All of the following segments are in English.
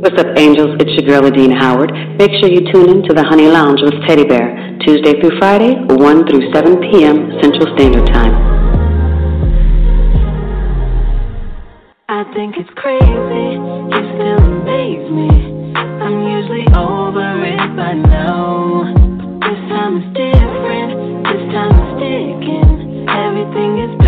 What's up, angels? It's your girl, Adina Howard. Make sure you tune in to the Honey Lounge with Teddy Bear, Tuesday through Friday, 1 through 7 p.m. Central Standard Time. I think it's crazy, you still amaze me. I'm usually over it by now. But this time is different, this time is sticking. Everything is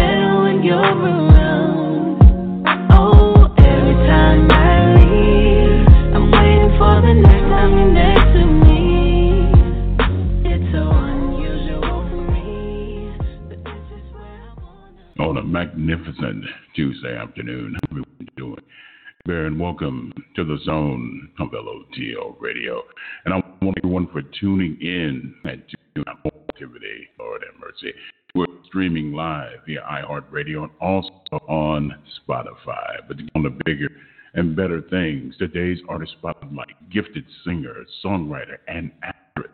on a magnificent Tuesday afternoon. How everyone doing? Bear and welcome to the zone of LOTL Radio. And I want everyone for tuning in out activity. Lord have mercy. We're streaming live via iHeartRadio and also on Spotify. But on the bigger and better things, today's artist spotlight, gifted singer, songwriter, and actress,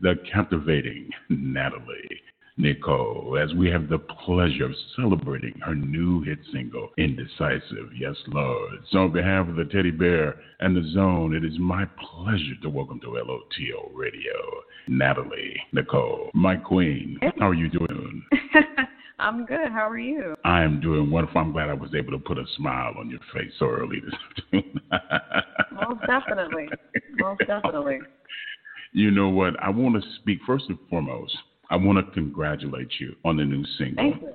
the captivating Natalie Nichole, as we have the pleasure of celebrating her new hit single, Indecisive. Yes, Lord. So, on behalf of the Teddy Bear and the Zone, it is my pleasure to welcome to LOTL Radio, Natalie Nichole, my queen. How are you doing? I'm good. How are you? I am doing wonderful. I'm glad I was able to put a smile on your face so early this afternoon. Most definitely. Most definitely. You know what? I want to speak first and foremost. I want to congratulate you on the new single. Thank you.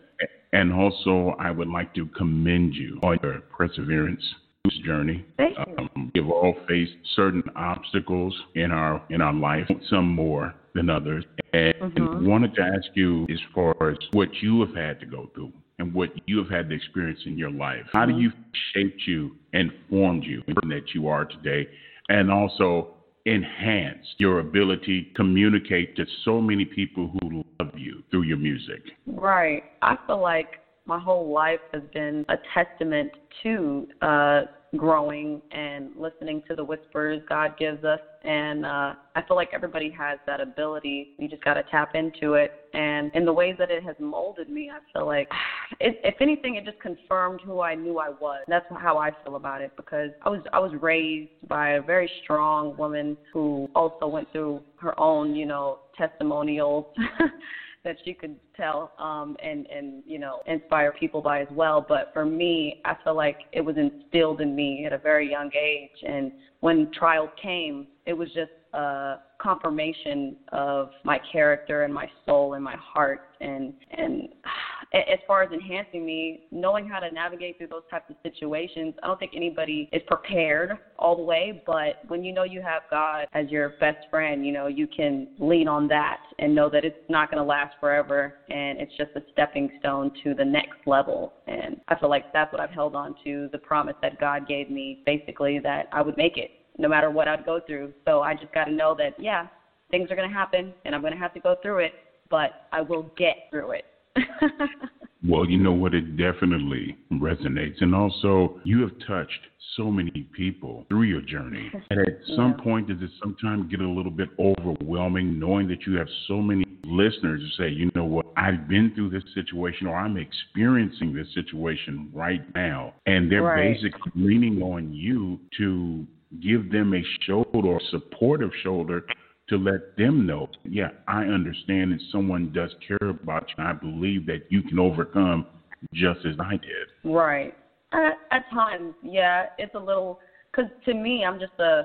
And also, I would like to commend you on your perseverance this journey. Thank you. Um, we've all faced certain obstacles in our in our life, some more than others. And Mhm. wanted to ask you as far as what you have had to go through and what you have had to experience in your life. How do Mhm. you shaped you and formed you that you are today? And also enhanced your ability to communicate to so many people who love you through your music. Right. I feel like my whole life has been a testament to uh, growing and listening to the whispers God gives us. And uh, I feel like everybody has that ability. You just got to tap into it. And in the ways that it has molded me, I feel like, it, if anything, it just confirmed who I knew I was. That's how I feel about it because I was I was raised by a very strong woman who also went through her own, you know, testimonials. that she could tell um and and you know inspire people by as well. But for me i feel like it was instilled in me at a very young age. And when trials came it was just a confirmation of my character and my soul and my heart. And and as far as enhancing me knowing how to navigate through those types of situations i don't think anybody is prepared all the way. But when you know you have god as your best friend you know you can lean on that and know that it's not going to last forever. And it's just a stepping stone to the next level. And i feel like that's what i've held on to the promise that god gave me basically that i would make it no matter what i'd go through so i just got to know that yeah things are going to happen and i'm going to have to go through it but i will get through it Well, you know what? It definitely resonates. And also, you have touched so many people through your journey. And at some point, does it sometimes get a little bit overwhelming knowing that you have so many listeners who say, you know what, I've been through this situation or I'm experiencing this situation right now. And they're Right. basically leaning on you to give them a shoulder or supportive shoulder to let them know, yeah, I understand that someone does care about you. And I believe that you can overcome just as I did. Right. At, at times, yeah, it's a little because to me, I'm just a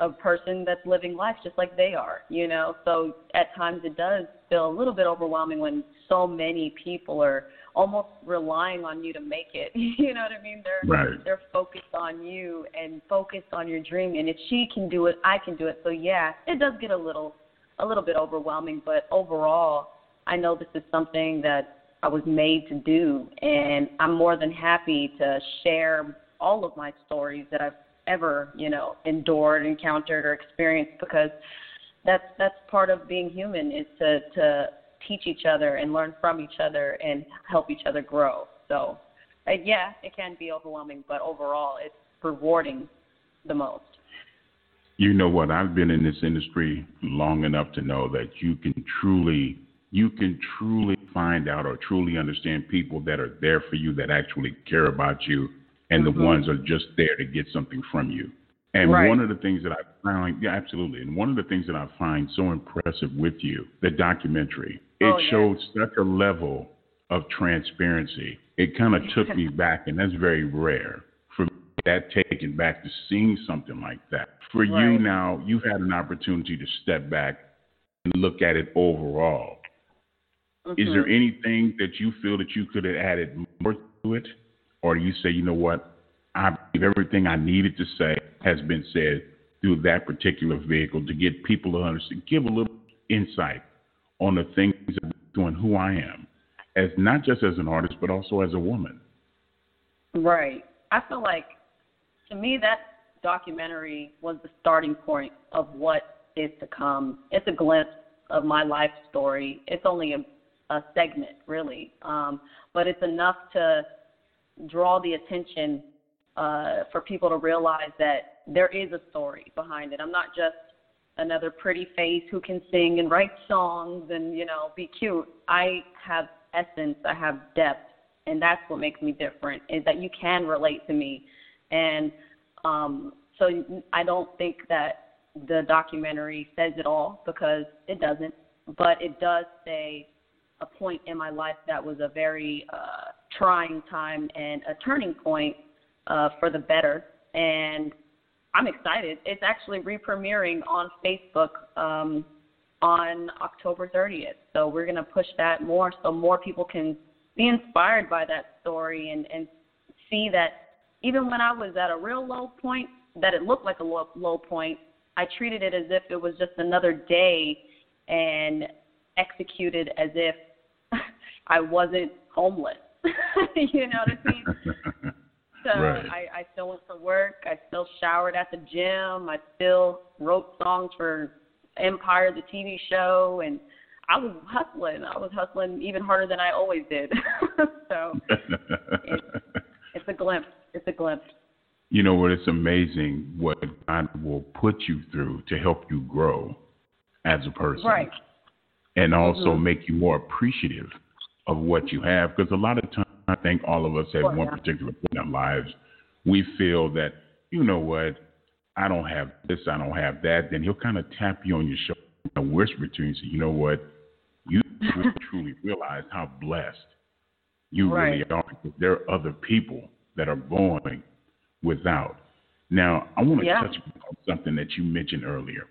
a person that's living life just like they are, you know. So at times it does feel a little bit overwhelming when so many people are almost relying on you to make it. you know what I mean? They're Right. they're focused on you and focused on your dream. And if she can do it, I can do it. So yeah, it does get a little a little bit overwhelming, but overall, I know this is something that I was made to do, and I'm more than happy to share all of my stories that I've ever, you know, endured, encountered, or experienced because that's that's part of being human is to to teach each other and learn from each other and help each other grow. So, uh, yeah, it can be overwhelming, but overall, it's rewarding the most. You know what? I've been in this industry long enough to know that you can truly you can truly find out or truly understand people that are there for you that actually care about you and Mhm. the ones are just there to get something from you. And right. one of the things that I find, yeah, absolutely. And one of the things that I find so impressive with you, the documentary, it oh, yeah. showed such a level of transparency. It kind of took me back, and that's very rare for me, that taken back to seeing something like that. For right. you now, you've had an opportunity to step back and look at it overall. Mm-hmm. Is there anything that you feel that you could have added more to it? Or do you say, you know what, I believe everything I needed to say has been said through that particular vehicle to get people to understand, give a little insight on the things that doing who I am, as not just as an artist, but also as a woman. Right. I feel like, to me, that documentary was the starting point of what is to come. It's a glimpse of my life story. It's only a, a segment, really, um, but it's enough to draw the attention uh, for people to realize that there is a story behind it. I'm not just another pretty face who can sing and write songs and you know be cute. I have essence. I have depth, and that's what makes me different. Is that you can relate to me, and um, so I don't think that the documentary says it all because it doesn't, but it does say a point in my life that was a very uh, trying time and a turning point uh, for the better. And I'm excited. It's actually re-premiering on Facebook um, on October 30th. So we're going to push that more so more people can be inspired by that story and, and see that even when I was at a real low point, that it looked like a low, low point, I treated it as if it was just another day and executed as if I wasn't homeless. you know what I mean? So right. I, I still went for work. I still showered at the gym. I still wrote songs for Empire, the TV show, and I was hustling. I was hustling even harder than I always did. so it's, it's a glimpse. It's a glimpse. You know what? It's amazing what God will put you through to help you grow as a person. Right. And also mm-hmm. make you more appreciative of what you have. Because a lot of times, I think all of us at well, one yeah. particular point in our lives, we feel that, you know what, I don't have this, I don't have that. Then he'll kind of tap you on your shoulder and whisper to you and say, you know what, you really truly realize how blessed you right. really are. Because there are other people that are going without. Now, I want to yeah. touch on something that you mentioned earlier.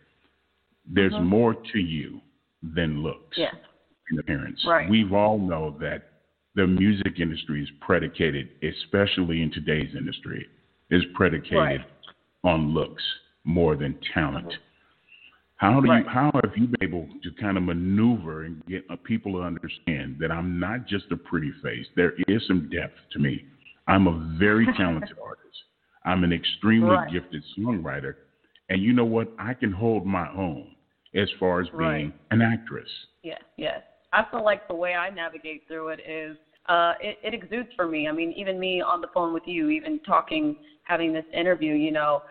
There's mm-hmm. more to you than looks yeah. Appearance. Right. We've all know that the music industry is predicated, especially in today's industry, is predicated right. on looks more than talent. Mm-hmm. How do right. you how have you been able to kind of maneuver and get people to understand that I'm not just a pretty face? There is some depth to me. I'm a very talented artist. I'm an extremely right. gifted songwriter, and you know what? I can hold my own as far as being an actress. Yes, yes. I feel like the way I navigate through it is uh, it, it exudes for me. I mean, even me on the phone with you, even talking, having this interview, you know,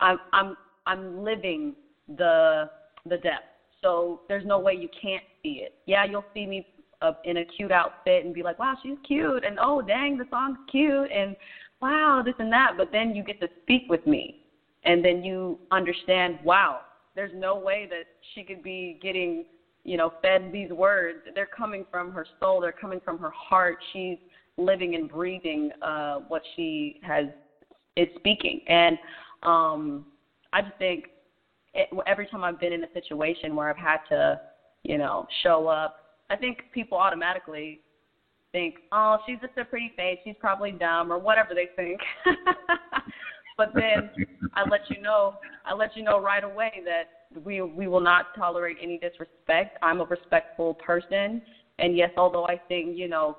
I, I'm I'm living the the depth. So there's no way you can't see it. Yeah, you'll see me uh, in a cute outfit and be like, wow, she's cute, and oh, dang, the song's cute, and wow, this and that. But then you get to speak with me, and then you understand, wow, there's no way that she could be getting you know, fed these words. They're coming from her soul. They're coming from her heart. She's living and breathing uh, what she has is speaking. And um, I just think it, every time I've been in a situation where I've had to, you know, show up, I think people automatically think, oh, she's just a pretty face. She's probably dumb or whatever they think. but then I let you know, I let you know right away that we we will not tolerate any disrespect. I'm a respectful person, and yes, although I sing, you know,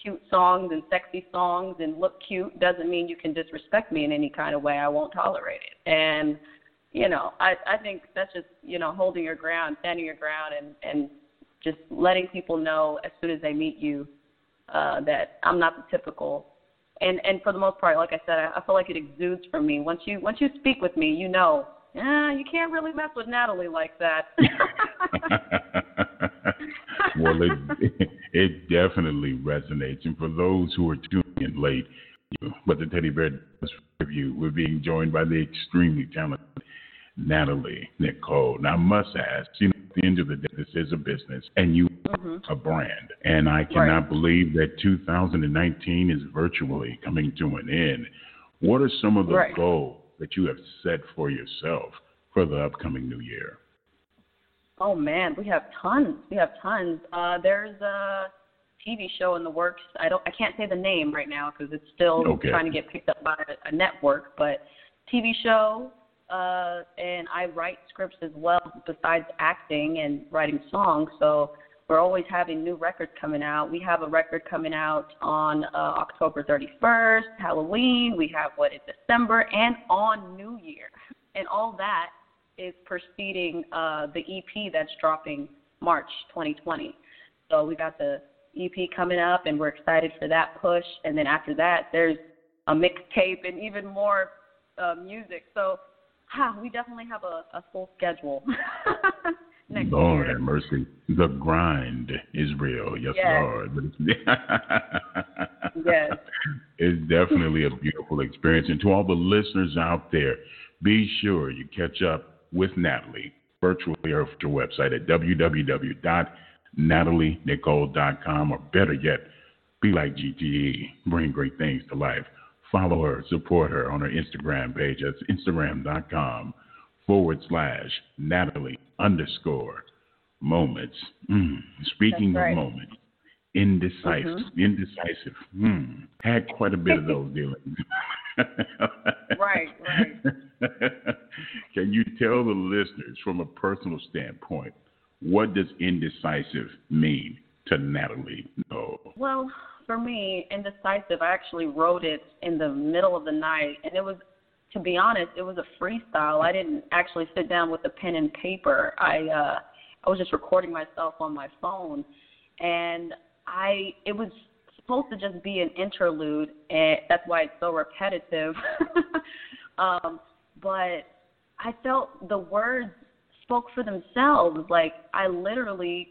cute songs and sexy songs and look cute, doesn't mean you can disrespect me in any kind of way. I won't tolerate it. And you know, I I think that's just you know holding your ground, standing your ground, and and just letting people know as soon as they meet you uh, that I'm not the typical. And and for the most part, like I said, I, I feel like it exudes from me. Once you once you speak with me, you know uh, you can't really mess with Natalie like that. well, it, it definitely resonates. And for those who are tuning in late, you, but the teddy bear you. We're being joined by the extremely talented Natalie Nichole. Now, I must ask, you know, the end of the day, this is a business and you Mm-hmm. a brand. And I cannot Right. believe that 2019 is virtually coming to an end. What are some of the Right. goals that you have set for yourself for the upcoming new year? Oh man, we have tons. We have tons. Uh, there's a TV show in the works. I don't. I can't say the name right now because it's still Okay. trying to get picked up by a, a network. But TV show, uh, and I write scripts as well besides acting and writing songs. So we're always having new records coming out. We have a record coming out on uh, October 31st, Halloween. We have what is December and on New Year, and all that is preceding uh, the EP that's dropping March 2020. So we got the EP coming up, and we're excited for that push. And then after that, there's a mixtape and even more uh, music. So, ha, we definitely have a, a full schedule next Lord year. have mercy. The grind is real. Yes, Yes. Lord. But it's- Yes. It's definitely a beautiful experience. And to all the listeners out there, be sure you catch up with Natalie virtually your website at www.natalienicole.com or better yet, be like GTE, bring great things to life. Follow her, support her on her Instagram page. That's instagram.com forward slash Natalie underscore moments. Mm. Speaking right. of moments, indecisive, indecisive. Hmm. Had quite a bit of those dealings. Right, right. Can you tell the listeners from a personal standpoint what does indecisive mean to Natalie? No. Well, for me, indecisive, I actually wrote it in the middle of the night, and it was, to be honest, it was a freestyle. I didn't actually sit down with a pen and paper. I uh, I was just recording myself on my phone, and I it was supposed to just be an interlude, and that's why it's so repetitive. um, but I felt the words spoke for themselves. Like I literally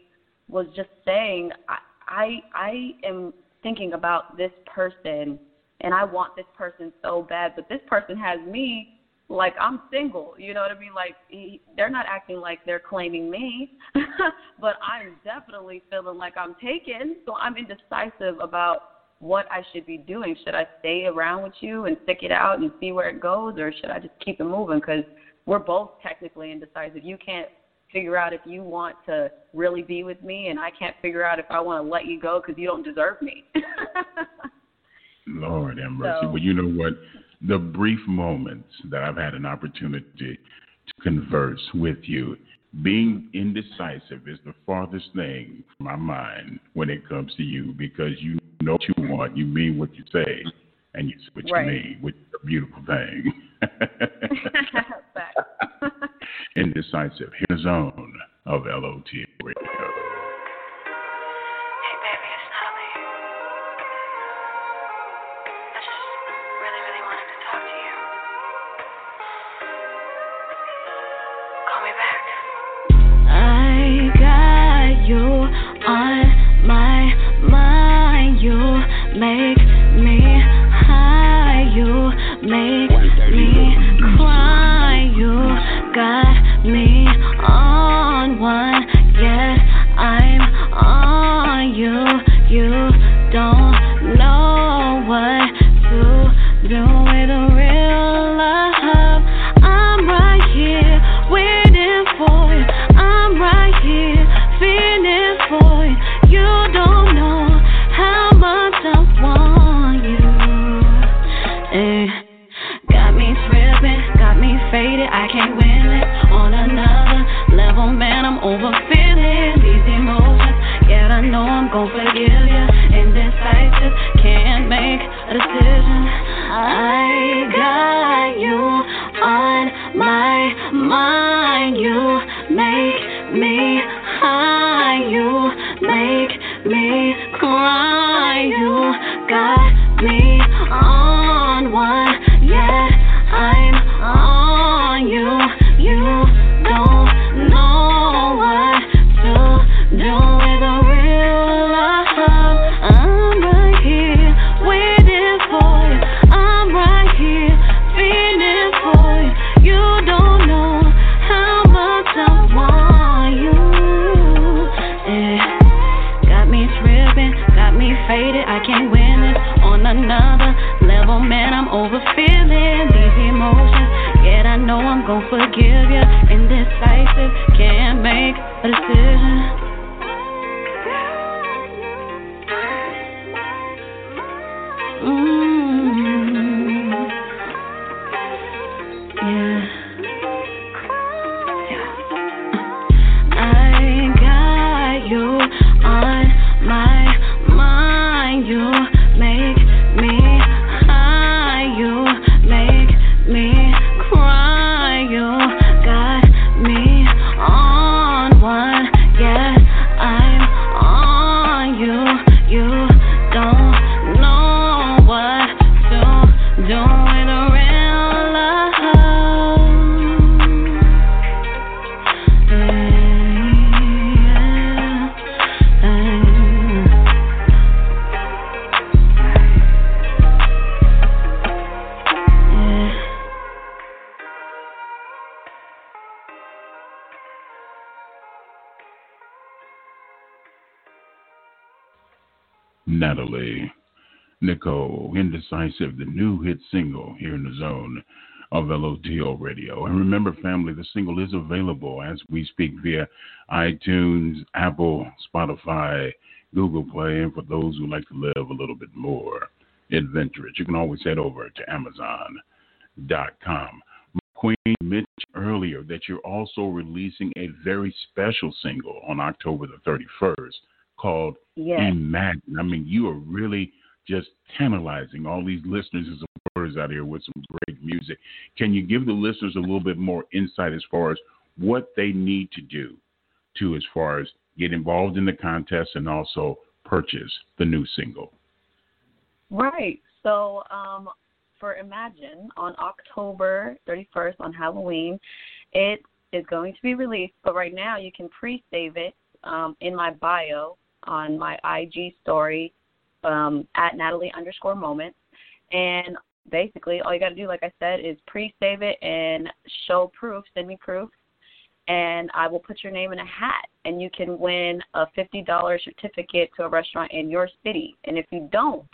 was just saying, I I, I am thinking about this person, and I want this person so bad, but this person has me like I'm single. You know what I mean? Like he, they're not acting like they're claiming me, but I'm definitely feeling like I'm taken. So I'm indecisive about what I should be doing. Should I stay around with you and stick it out and see where it goes, or should I just keep it moving? Because we're both technically indecisive. You can't figure out if you want to really be with me, and I can't figure out if I want to let you go because you don't deserve me. Lord have mercy. So- Well, you know what? The brief moments that I've had an opportunity to converse with you, being indecisive is the farthest thing from my mind when it comes to you because you know what you want, you mean what you say, and you say what Right. you mean, which is a beautiful thing. Facts. indecisive. Here's the zone of LOTL Radio. Hey baby, it's Natalie. I just really, really wanted to talk to you. Call me back. I got you on my mind. You make me faded. I can't win it on another level, man. I'm overfeeling these emotions. Yet I know I'm gon' forgive you. Indecisive, can't make a decision. I got Natalie. Nichole, Indecisive, the new hit single here in the zone of LOTL Radio. And remember, family, the single is available as we speak via iTunes, Apple, Spotify, Google Play, and for those who like to live a little bit more adventurous, you can always head over to Amazon.com. Queen mentioned earlier that you're also releasing a very special single on October the 31st called yes. Imagine. I mean, you are really just tantalizing all these listeners and supporters out here with some great music. Can you give the listeners a little bit more insight as far as what they need to do to, as far as get involved in the contest and also purchase the new single? Right. So, um, for Imagine on October 31st on Halloween, it is going to be released, but right now you can pre save it um, in my bio on my IG story um, at Natalie underscore moments. And basically, all you got to do, like I said, is pre save it and show proof, send me proof, and I will put your name in a hat. And you can win a $50 certificate to a restaurant in your city. And if you don't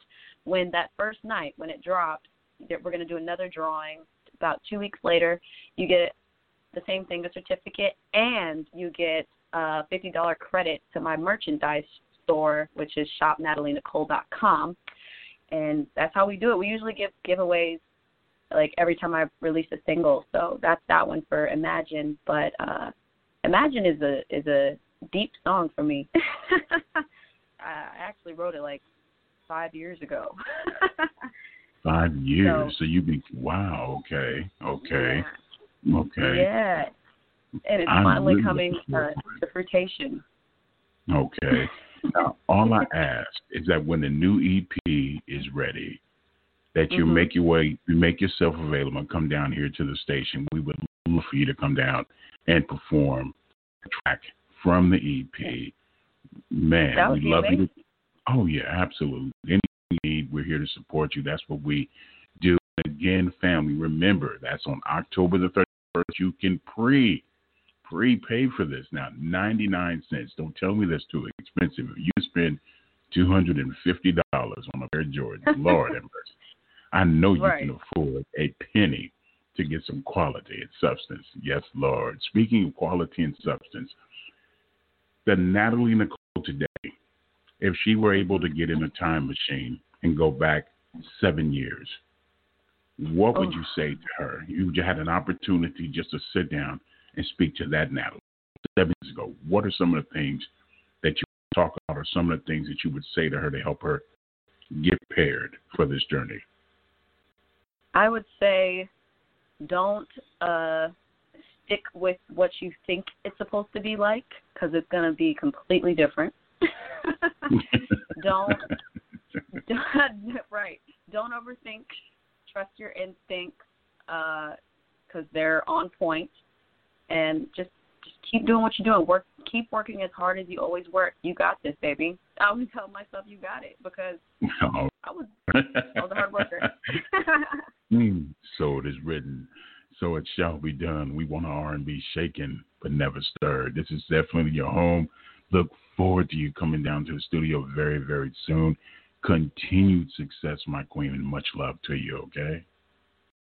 win that first night when it drops, we're going to do another drawing about two weeks later. You get the same thing, a certificate, and you get a $50 credit to my merchandise store, which is shopnatalienicole.com. And that's how we do it. We usually give giveaways like every time I release a single. So that's that one for Imagine. But uh Imagine is a is a deep song for me. I actually wrote it like five years ago. five years. So, so you be wow, okay. Okay. Yeah. Okay. Yeah and it's I'm finally really coming uh, to fruition. Okay. now, all I ask is that when the new EP is ready, that you mm-hmm. make your way, you make yourself available, and come down here to the station. We would love for you to come down and perform a track from the EP. Man, we love amazing. you. Oh yeah, absolutely. Anything you need, we're here to support you. That's what we do. Again, family, remember that's on October the 31st. You can pre prepay for this now. 99 cents. Don't tell me that's too expensive. If You spend $250 on a pair of Jordans. Lord have mercy. I know you right. can afford a penny to get some quality and substance. Yes, Lord. Speaking of quality and substance, the Natalie Nichole today, if she were able to get in a time machine and go back seven years, what would oh. you say to her? You had an opportunity just to sit down and speak to that now. Seven years ago, what are some of the things that you talk about, or some of the things that you would say to her to help her get prepared for this journey? I would say, don't uh, stick with what you think it's supposed to be like, because it's going to be completely different. don't, don't, right. Don't overthink. Trust your instincts because uh, they're on point and just just keep doing what you're doing. Work, keep working as hard as you always work. You got this, baby. I always tell myself you got it because. I was I was a hard worker. mm, so it is written. So it shall be done. We want our R&B shaken but never stirred. This is definitely your home. Look forward to you coming down to the studio very, very soon. Continued success, my queen, and much love to you, okay?